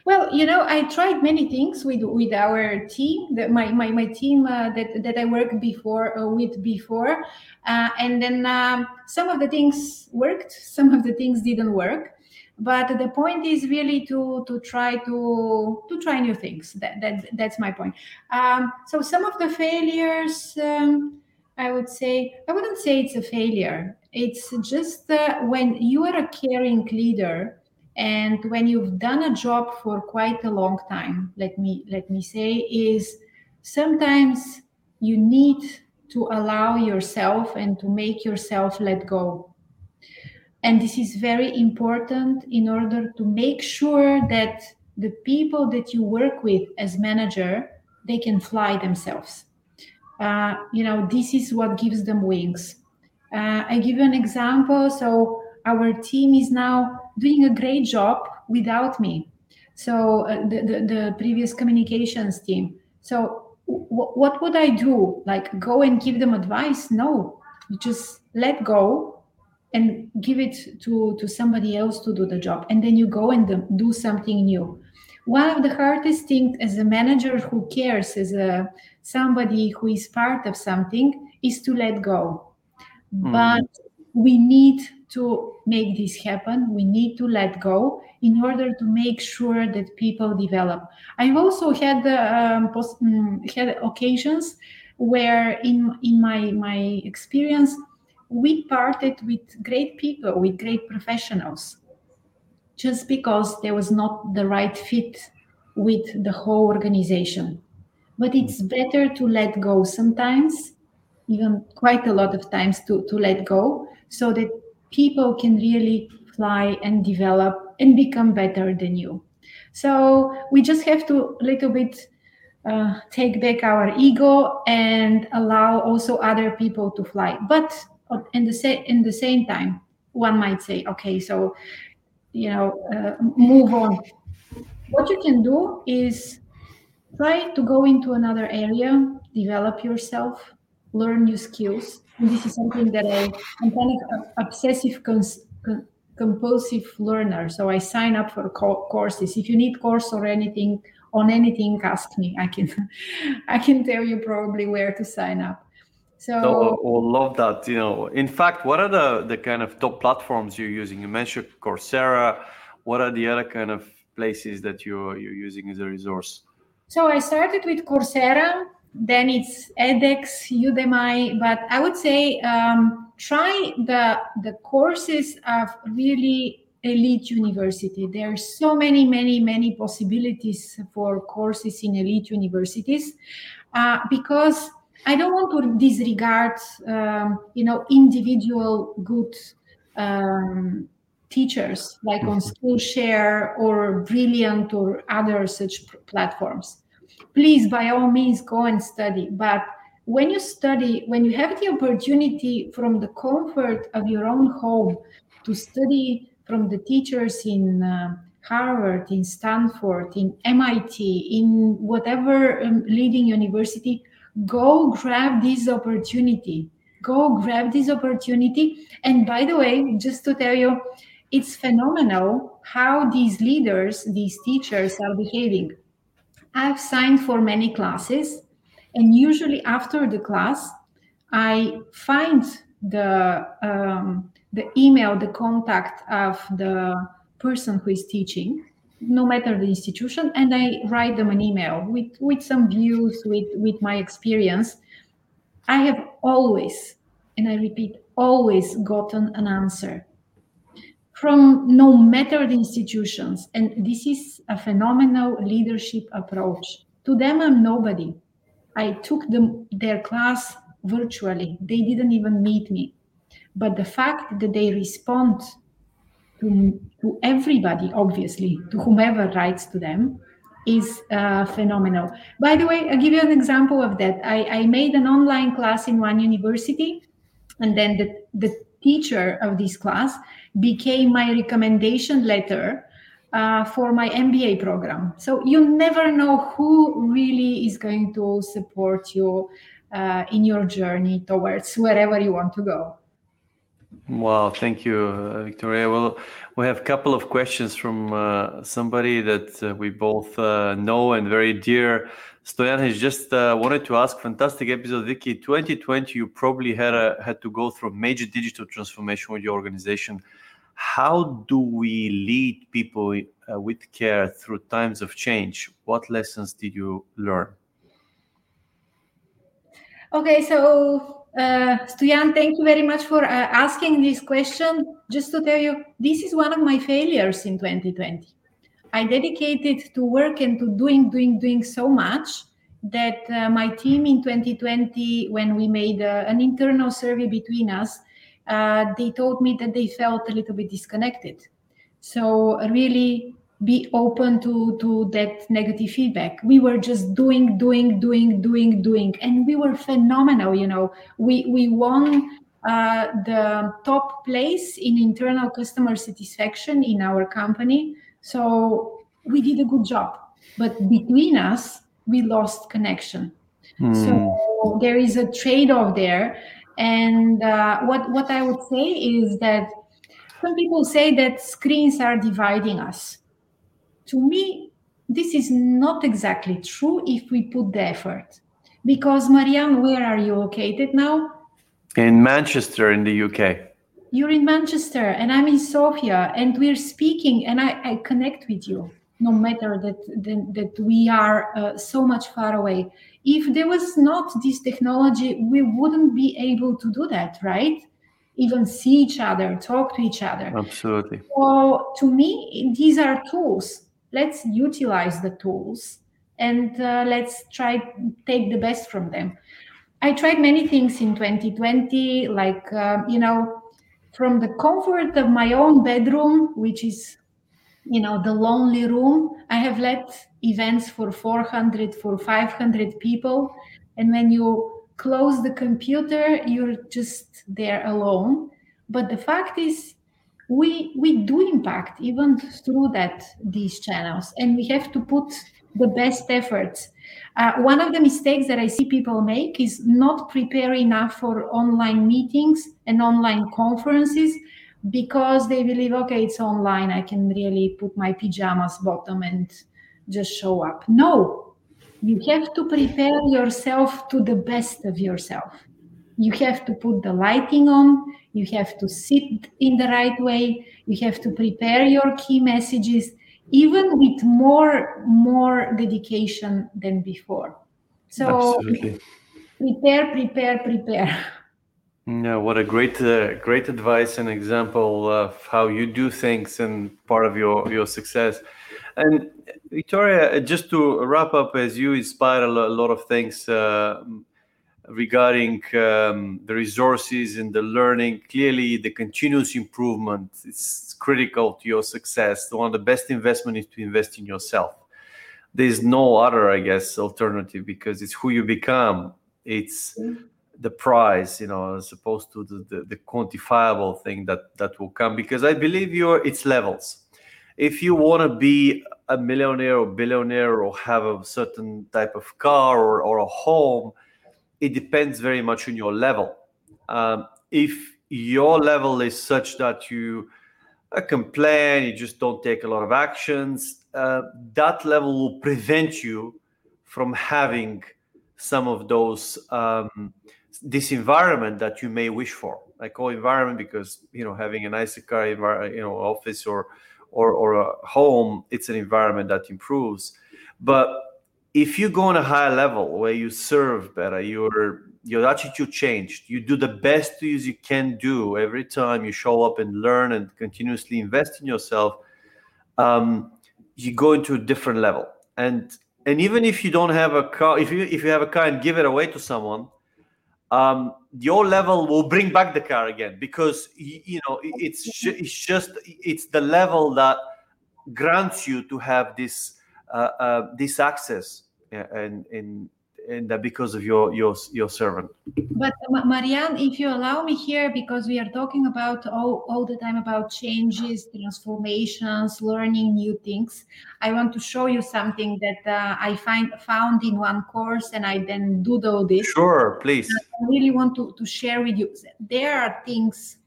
[SPEAKER 3] Well, you know, I tried many things with with our team, the, my, my my team uh, that that I worked before uh, with before, uh, and then um, some of the things worked, some of the things didn't work but the point is really to to try to to try new things that, that that's my point um, so some of the failures um, i would say i wouldn't say it's a failure it's just uh, when you are a caring leader and when you've done a job for quite a long time let me let me say is sometimes you need to allow yourself and to make yourself let go. And this is very important in order to make sure that the people that you work with as manager they can fly themselves. Uh, you know this is what gives them wings uh, i give you an example. So our team is now doing a great job without me. So uh, the, the, the, previous communications team. So w- what would i do? Like go and give them advice? No. You just let go and give it to to somebody else to do the job. And then you go and do something new. One of the hardest things as a manager who cares as a somebody who is part of something is to let go mm. but we need to make this happen we need to let go in order to make sure that people develop i've also had um, post, um, had occasions where in in my my experience we parted with great people, with great professionals, just because there was not the right fit with the whole organization. But it's better to let go sometimes, even quite a lot of times to, to let go, so that people can really fly and develop and become better than you. So we just have to a little bit uh, take back our ego and allow also other people to fly. But in the same in the same time, one might say, okay, so you know, uh, move on. What you can do is try to go into another area, develop yourself, learn new skills. And this is something that I, I'm kind of obsessive cons- compulsive learner. So I sign up for co- courses. If you need course or anything on anything, ask me. I can I can tell you probably where to sign up. So,
[SPEAKER 2] love that. You know, in fact, what are the the kind of top platforms you're using? You mentioned Coursera. What are the other kind of places that you're you're using as a resource?
[SPEAKER 3] So I started with Coursera. Then it's edX, Udemy, but I would say um, try the the courses of really elite university. There are so many, many, many possibilities for courses in elite universities uh, because I don't want to disregard, um, you know, individual good um, teachers like on mm-hmm. Skillshare or Brilliant or other such platforms. Please, by all means, go and study. But when you study, when you have the opportunity from the comfort of your own home to study from the teachers in uh, Harvard, in Stanford, in MIT, in whatever um, leading university, go grab this opportunity. Go grab this opportunity. And by the way, just to tell you, it's phenomenal how these leaders, these teachers are behaving. I've signed for many classes, and usually after the class, I find the um, the email, the contact of the person who is teaching, no matter the institution, and I write them an email with, with some views, with, with my experience. I have always, and I repeat, always gotten an answer from no matter the institutions. And this is a phenomenal leadership approach. To them, I'm nobody. I took them, their class virtually. They didn't even meet me. But the fact that they respond to, to everybody, obviously, to whomever writes to them, is uh, phenomenal. By the way, I'll give you an example of that. I, I made an online class in one university, and then the, the teacher of this class became my recommendation letter uh, for my MBA program. So you never know who really is going to support you uh, in your journey towards wherever you want to go.
[SPEAKER 2] Wow, thank you, uh, Viktoriya. Well, we have a couple of questions from uh, somebody that uh, we both know and very dear. Stoyan has just wanted to ask, fantastic episode, Vicky. 2020, you probably had a, had to go through major digital transformation with your organization. How do we lead people uh, with care through times of change? What lessons did you learn?
[SPEAKER 3] Okay, so uh, Stoyan, thank you very much for uh, asking this question. Just to tell you, this is one of my failures in 2020. I dedicated to work and to doing, doing, doing so much that uh, my team in 2020, when we made uh, an internal survey between us, they told me that they felt a little bit disconnected. So really be open to to that negative feedback. We were just doing doing doing doing doing. And we were phenomenal you know. We we won uh, the top place in internal customer satisfaction in our company. So we did a good job. But between us we lost connection. Mm. so there is a trade-off there and uh, what what i would say is that some people say that screens are dividing us to me, this is not exactly true if we put the effort. Because, Marian, where are you located now?
[SPEAKER 2] In Manchester, in the UK.
[SPEAKER 3] You're in Manchester, and I'm in Sofia, and we're speaking, and I, I connect with you, no matter that, that, that we are uh, so much far away. If there was not this technology, we wouldn't be able to do that, right? even see each other, talk to each other.
[SPEAKER 2] Absolutely.
[SPEAKER 3] So to me, these are tools. Let's utilize the tools and uh, let's try take the best from them. I tried many things in 2020, like uh, you know, from the comfort of my own bedroom, which is you know the lonely room. I have led events for 400, for 500 people, and when you close the computer you're just there alone. But the fact is we we do impact even through that these channels. And we have to put the best efforts. Uh, one of the mistakes that i see people make is not prepare enough for online meetings and online conferences because they believe okay it's online i can really put my pajamas bottom and just show up. No you have to prepare yourself to the best of yourself. You have to put the lighting on you have to sit in the right way you have to prepare your key messages even with more more dedication than before. So Absolutely. prepare prepare prepare
[SPEAKER 2] what a great uh, great advice and example of how you do things and part of your your success and Viktoriya, just to wrap up, as you inspire a lot of things uh, regarding um, the resources and the learning, clearly the continuous improvement is critical to your success. One of the best investment is to invest in yourself. There's no other, I guess, alternative because it's who you become. It's the prize, you know, as opposed to the, the, the quantifiable thing that that will come. Because I believe you're it's levels if you want to be a millionaire or billionaire or have a certain type of car or, or a home, it depends very much on your level. Um, if your level is such that you uh, complain, you just don't take a lot of actions, uh, that level will prevent you from having some of those um, this environment that you may wish for. I call environment because you know having a nicer car, you know, office or or, or a home, it's an environment that improves. But if you go on a higher level where you serve better, your your attitude changed. You do the best you can do every time you show up and learn and continuously invest in yourself. Um, you go into a different level, and and even if you don't have a car, if you if you have a car and give it away to someone, um, your level will bring back the car again because you know it's it's just it's the level that grants you to have this uh, uh, this access and in and that because of your your your servant.
[SPEAKER 3] But Marian if you allow me here because we are talking about all, all the time about changes transformations learning new things i want to show you something that uh, i find found in one course and i then doodle this.
[SPEAKER 2] Sure please.
[SPEAKER 3] I really want to, to share with you. There are things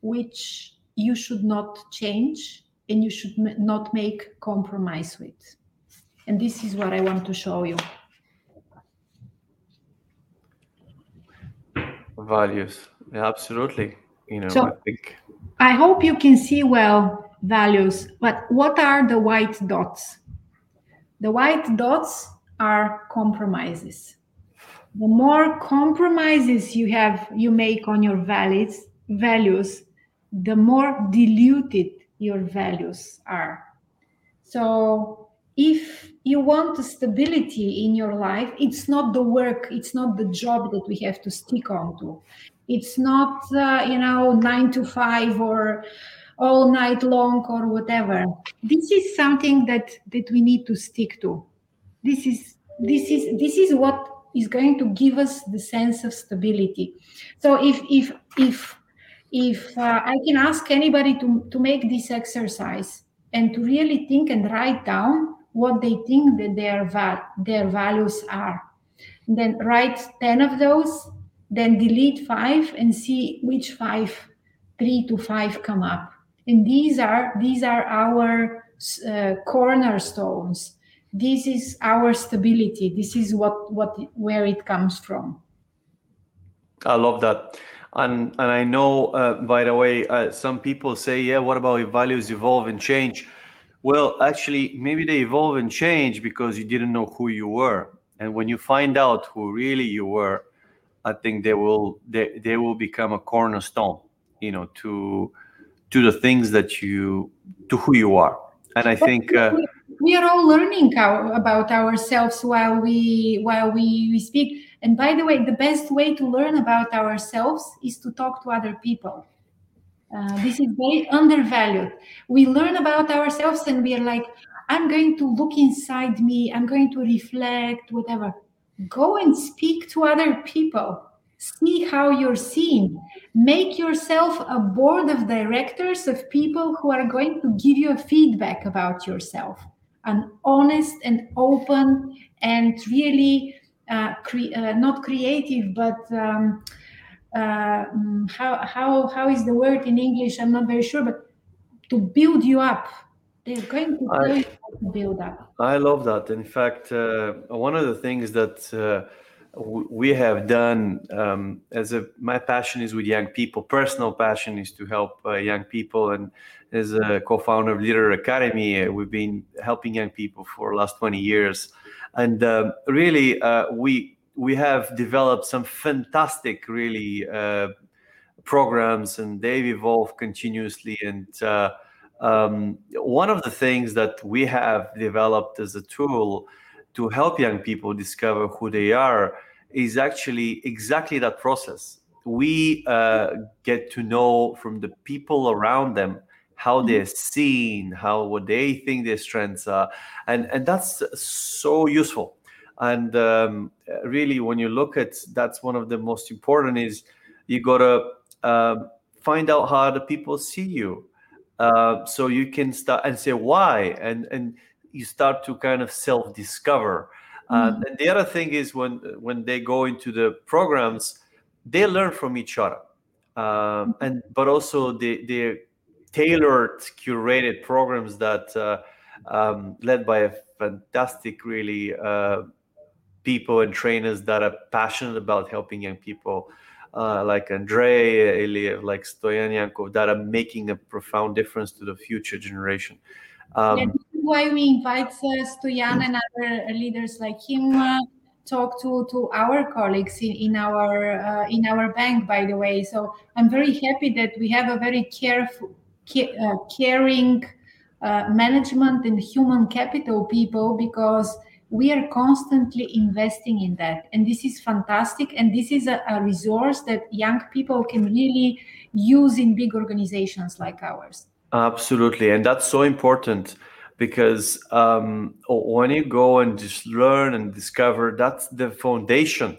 [SPEAKER 3] which you should not change and you should not make compromise with. And this is what i want to show you
[SPEAKER 2] values. Yeah, absolutely. You know so, i think
[SPEAKER 3] i hope you can see well values but what are the white dots? The white dots are compromises. The more compromises you have you make on your values values the more diluted your values are. So if you want stability in your life it's not the work it's not the job that we have to stick on to it's not uh, you know nine to five or all night long or whatever. This is something that that we need to stick to. This is this is this is what is going to give us the sense of stability. So if if if if uh, i can ask anybody to to make this exercise and to really think and write down what they think that their va- their values are. Then write 10 of those, then delete five and see which five, three to five come up. And these are these are our uh, cornerstones. This is our stability. This is what what where it comes from.
[SPEAKER 2] I love that. And, and I know, uh, by the way, uh, some people say, yeah, what about if values evolve and change? Well, actually, maybe they evolve and change because you didn't know who you were. And when you find out who really you were, I think they will they, they will become a cornerstone you know to to the things that you to who you are. And i think uh,
[SPEAKER 3] we are all learning our, about ourselves while we while we, we speak. And by the way the best way to learn about ourselves is to talk to other people uh, this is very undervalued. We learn about ourselves and we are like i'm going to look inside me i'm going to reflect whatever. Go and speak to other people. See how you're seen. Make yourself a board of directors of people who are going to give you a feedback about yourself. An honest and open and really uh, cre- uh, not creative but um, how, how, how is the word in english? I'm not very sure but to build you up. They're going to, I, build up.
[SPEAKER 2] I love that. In fact uh, one of the things that uh, we have done um, as a my passion is with young people. Personal passion is to help uh, young people. And as a co-founder of leader academy uh, we've been helping young people for the last 20 years. And um, really uh, we we have developed some fantastic really uh, programs and they've evolved continuously and uh, um, one of the things that we have developed as a tool to help young people discover who they are is actually exactly that process. We uh, get to know from the people around them how they're mm-hmm. seen, how what they think their strengths are, and and that's so useful. And um, really, when you look at that's one of the most important is you gotta uh, find out how the people see you, uh, so you can start and say why, and and you start to kind of self discover uh, mm-hmm. and the other thing is when when they go into the programs, they learn from each other, um, and but also the they tailored, curated programs that uh, um, led by a fantastic, really uh, people and trainers that are passionate about helping young people. Uh, like Andrei, Iliev, like Stoyan Yankov, that are making a profound difference to the future generation.
[SPEAKER 3] Um, yeah, why we invite uh, Stoyan and other leaders like him uh, talk to to our colleagues in, in our uh, in our bank by the way so i'm very happy that we have a very careful uh, caring uh, management and human capital people because we are constantly investing in that. And this is fantastic. And this is a, a resource that young people can really use in big organizations like ours.
[SPEAKER 2] Absolutely. And that's so important because um, when you go and just learn and discover that's the foundation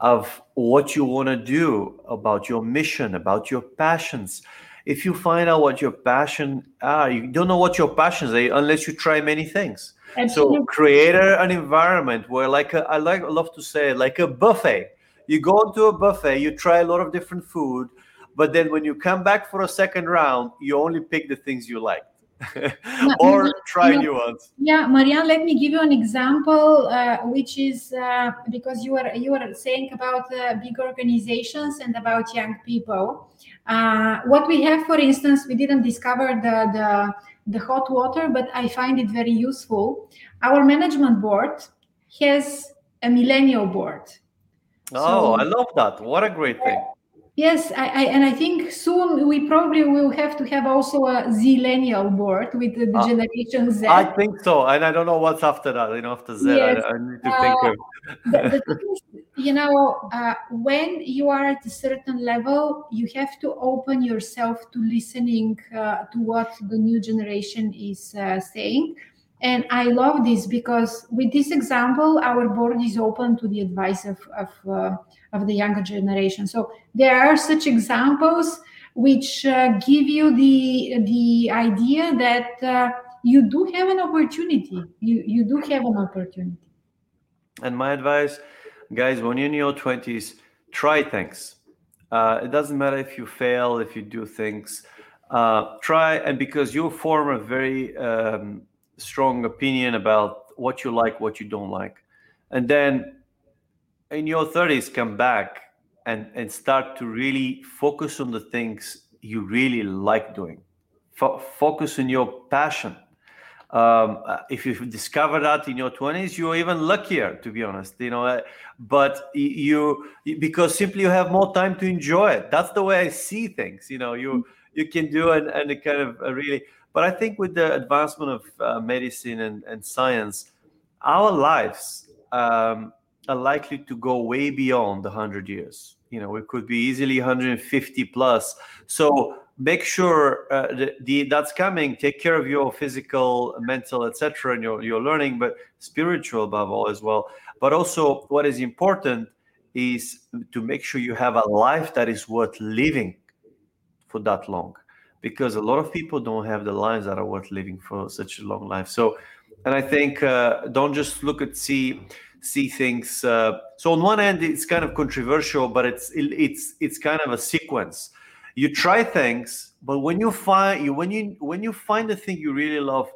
[SPEAKER 2] of what you want to do about your mission about your passions. If you find out what your passion are you don't know what your passions are unless you try many things Absolutely. so create an environment where like a, i like love to say like a buffet. You go to a buffet you try a lot of different food but then when you come back for a second round you only pick the things you like. Or try new ones.
[SPEAKER 3] yeah Marian let me give you an example uh, which is uh, because you are you are saying about uh, big organizations and about young people. Uh, what we have for instance we didn't discover the, the the hot water but i find it very useful our management board has a millennial board
[SPEAKER 2] oh so, i love that what a great thing
[SPEAKER 3] Yes, I, I, and I think soon we probably will have to have also a Zillennial board with the, the uh, generation Z.
[SPEAKER 2] I think so, and I don't know what's after that. You know, after Z, yes. I, I need to uh, think of.
[SPEAKER 3] the, the you know, uh, when you are at a certain level, you have to open yourself to listening uh, to what the new generation is uh, saying. And I love this because with this example, our board is open to the advice of, of, uh, of the younger generation. So there are such examples which uh, give you the, the idea that uh, you do have an opportunity. You, you do have an opportunity.
[SPEAKER 2] And my advice, guys, when you're in your 20s, try things. Uh, it doesn't matter if you fail, if you do things. Uh, try, and because you form a very um, strong opinion about what you like, what you don't like. And then in your 30s, come back and, and start to really focus on the things you really like doing. F- focus on your passion. Um, uh, if you discover that in your 20s, you're even luckier, to be honest. You know, uh, but you because simply you have more time to enjoy it. That's the way I see things. You know, you you can do and and it kind of really. But I think with the advancement of uh, medicine and, and science, our lives um, are likely to go way beyond the 100 years. You know, it could be easily 150 plus. So make sure uh, the, the, that's coming. Take care of your physical, mental, etc., and your, your learning, but spiritual above all as well. But also, what is important is to make sure you have a life that is worth living for that long because a lot of people don't have the lives that are worth living for such a long life so and i think uh, don't just look at see see things uh, so on one end it's kind of controversial but it's it's it's kind of a sequence you try things but when you find you when you when you find the thing you really love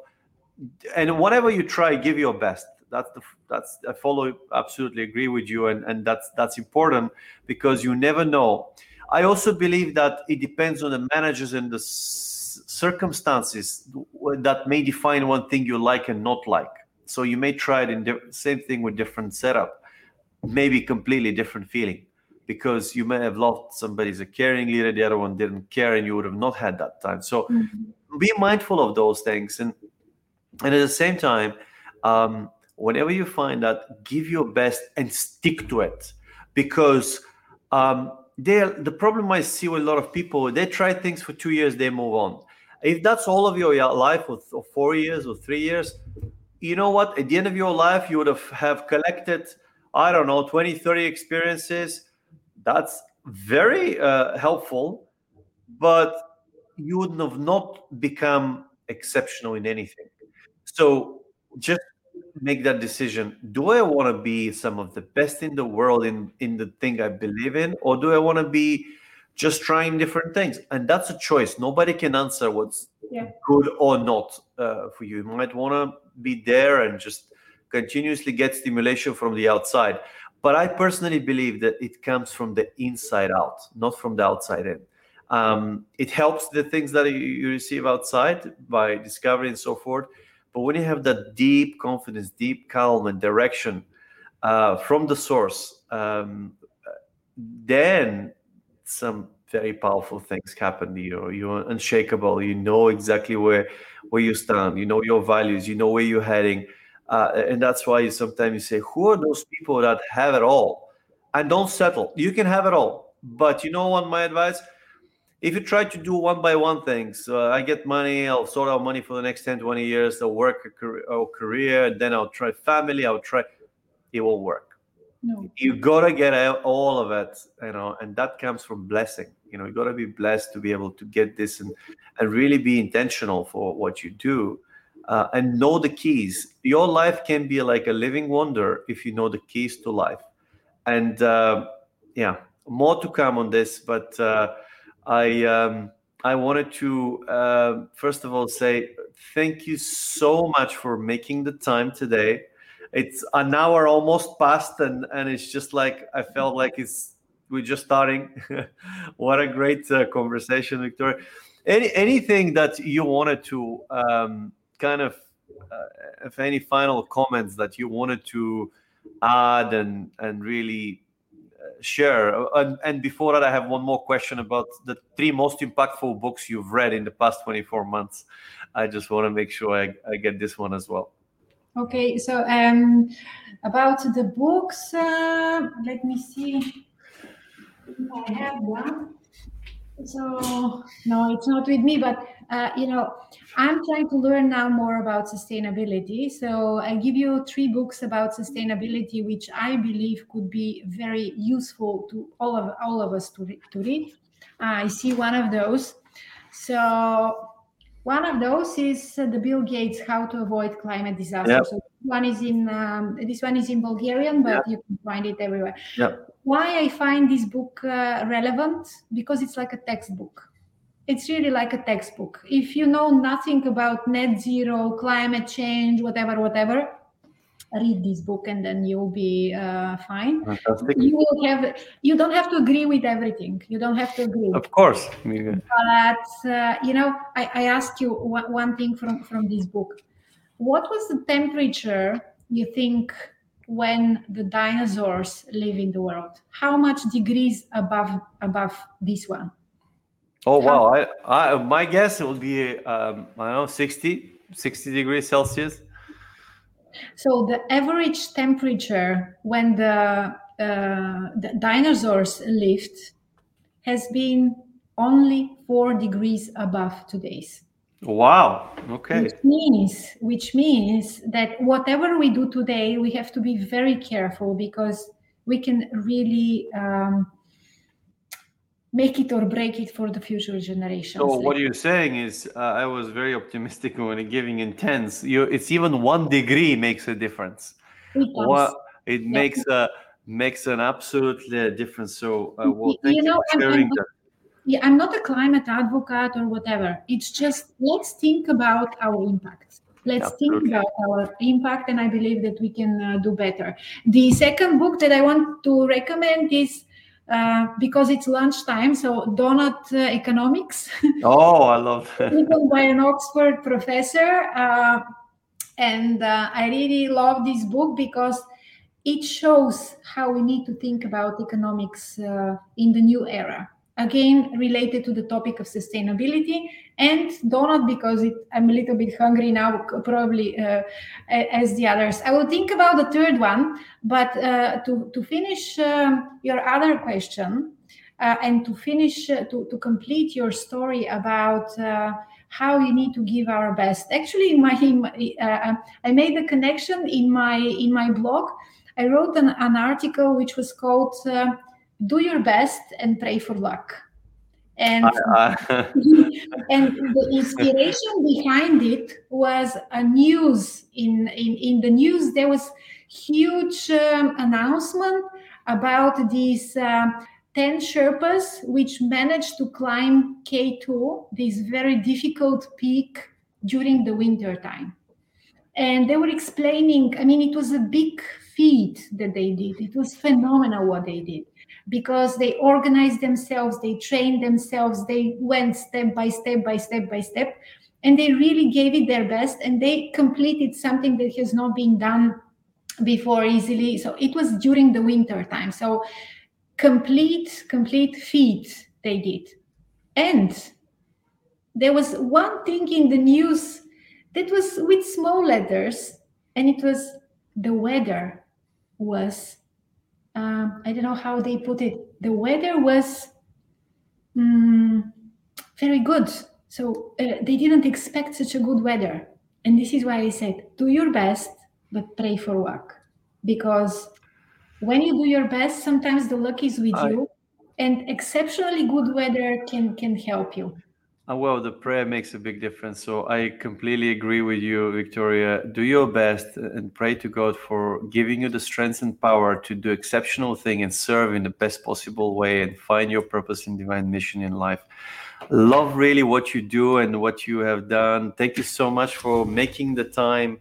[SPEAKER 2] and whatever you try give your best. That's the that's i follow absolutely agree with you and and that's that's important because you never know. I also believe that it depends on the managers and the circumstances that may define one thing you like and not like. So you may try it in the same thing with different setup, maybe completely different feeling because you may have lost somebody as a caring leader, the other one didn't care, and you would have not had that time. So mm-hmm. be mindful of those things, and and at the same time, um, whenever you find that, give your best and stick to it, because um, they the problem I see with a lot of people, they try things for two years, they move on. If that's all of your life, or, or four years or three years, you know what? At the end of your life, you would have, have collected, I don't know, 20, 30 experiences. That's very uh, helpful, but you would have not become exceptional in anything. So just make that decision. Do i want to be some of the best in the world in in the thing i believe in or do i want to be just trying different things? And that's a choice. Nobody can answer what's yeah. good or not uh, for you. You might want to be there and just continuously get stimulation from the outside but i personally believe that it comes from the inside out not from the outside in um, it helps the things that you, you receive outside by discovery and so forth but when you have that deep confidence, deep calm and direction uh, from the source, um, then some very powerful things happen. to you. You're unshakable. You know exactly where where you stand. You know your values. You know where you're heading, uh, and that's why you sometimes you say, "Who are those people that have it all?" And don't settle. You can have it all, but you know what? My advice: if you try to do one by one things, uh, I get money, I'll sort out money for the next 10, 20 years, I'll work a career, or career then I'll try family, I'll try, it won't work. No. You gotta get all of it, you know, and that comes from blessing. You know, you gotta be blessed to be able to get this and, and really be intentional for what you do. Uh, and know the keys. Your life can be like a living wonder if you know the keys to life. And uh, yeah, more to come on this, but uh, I um, I wanted to uh, first of all say thank you so much for making the time today. It's an hour almost past, and and it's just like I felt like it's we're just starting. what a great uh, conversation, Viktoriya. Any anything that you wanted to um, kind of, uh, if any final comments that you wanted to add and and really share. And, and, before that, I have one more question about the three most impactful books you've read in the past 24 months. I just want to make sure I, I get this one as well.
[SPEAKER 3] Okay, so um, about the books, uh, let me see. I have one. So no, it's not with me, but uh, you know, I'm trying to learn now more about sustainability. So I give you three books about sustainability, which I believe could be very useful to all of all of us to, re- to read. Uh, I see one of those. So one of those is uh, the Bill Gates How to Avoid Climate Disaster. Yep. So one is in um, this one is in Bulgarian, but yep. you can find it everywhere.
[SPEAKER 2] Yep.
[SPEAKER 3] Why I find this book uh, relevant? Because it's like a textbook it's really like a textbook. If you know nothing about net zero, climate change, whatever, whatever, read this book and then you'll be uh, fine. Fantastic. You will have. You don't have to agree with everything. You don't have to agree.
[SPEAKER 2] Of course.
[SPEAKER 3] But uh, you know, I, I ask you one, one thing from from this book. What was the temperature you think when the dinosaurs live in the world? How much degrees above above this one?
[SPEAKER 2] Oh wow! I, I my guess it would be um, I don't know 60, 60 degrees Celsius.
[SPEAKER 3] So the average temperature when the, uh, the dinosaurs lived has been only four degrees above today's.
[SPEAKER 2] Wow. Okay.
[SPEAKER 3] Which means, which means that whatever we do today, we have to be very careful because we can really um, make it or break it for the future generations.
[SPEAKER 2] So what you're saying is, uh, I was very optimistic when giving intense. You, it's even one degree makes a difference.
[SPEAKER 3] It,
[SPEAKER 2] what, it yeah. makes a makes an absolutely difference. So, uh, well, thank you, you know, for sharing that
[SPEAKER 3] yeah, I'm not a climate advocate or whatever. It's just let's think about our impact. Let's Absolutely. think about our impact, and I believe that we can uh, do better. The second book that I want to recommend is uh, because it's lunchtime, so Doughnut uh, Economics.
[SPEAKER 2] Oh, I love it.
[SPEAKER 3] Written by an Oxford professor. Uh, and uh, I really love this book because it shows how we need to think about economics uh, in the new era again related to the topic of sustainability. And donut because it, i'm a little bit hungry now probably uh, as the others. I will think about the third one but uh, to, to finish um, your other question uh, and to finish uh, to, to complete your story about uh, how you need to give our best. Actually in my, in my uh, i made the connection in my in my blog. I wrote an, an article which was called do your best and pray for luck. And uh, and the inspiration behind it was a news in in, in the news there was huge um, announcement about these uh, 10 sherpas which managed to climb k2 this very difficult peak during the winter time. And they were explaining i mean it was a big feat that they did. It was phenomenal what they did because they organized themselves, they trained themselves, they went step by step by step by step, and they really gave it their best and they completed something that has not been done before easily. So it was during the winter time. So complete, complete feat they did. And there was one thing in the news that was with small letters, and it was the weather was um, I don't know how they put it. The weather was um, very good. So uh, they didn't expect such a good weather. And this is why I said, do your best, but pray for luck. Because when you do your best, sometimes the luck is with I... you, and exceptionally good weather can can help you.
[SPEAKER 2] Uh, well, the prayer makes a big difference. So I completely agree with you, Viktoriya. Do your best and pray to God for giving you the strength and power to do exceptional thing and serve in the best possible way and find your purpose and divine mission in life. Love really what you do and what you have done. Thank you so much for making the time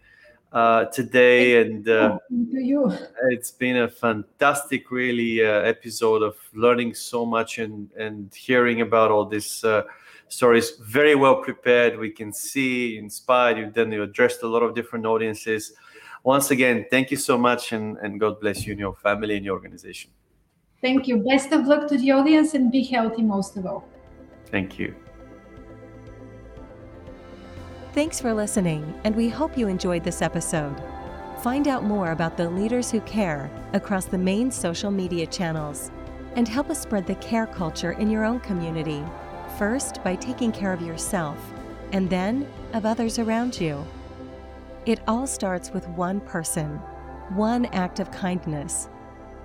[SPEAKER 2] uh, today. And uh,
[SPEAKER 3] you.
[SPEAKER 2] it's been a fantastic, really, uh, episode of learning so much and and hearing about all this uh, stories very well prepared. We can see, inspired. You've done, you addressed a lot of different audiences. Once again, thank you so much, and, and God bless you and your family and your organization.
[SPEAKER 3] Thank you. Best of luck to the audience and be healthy most of all.
[SPEAKER 2] Thank you.
[SPEAKER 1] Thanks for listening, and we hope you enjoyed this episode. Find out more about the leaders who care across the main social media channels and help us spread the care culture in your own community first by taking care of yourself, and then of others around you. It all starts with one person, one act of kindness.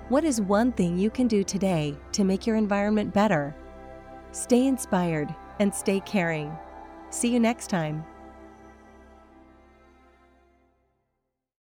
[SPEAKER 1] What is one thing you can do today to make your environment better? Stay inspired and stay caring. See you next time.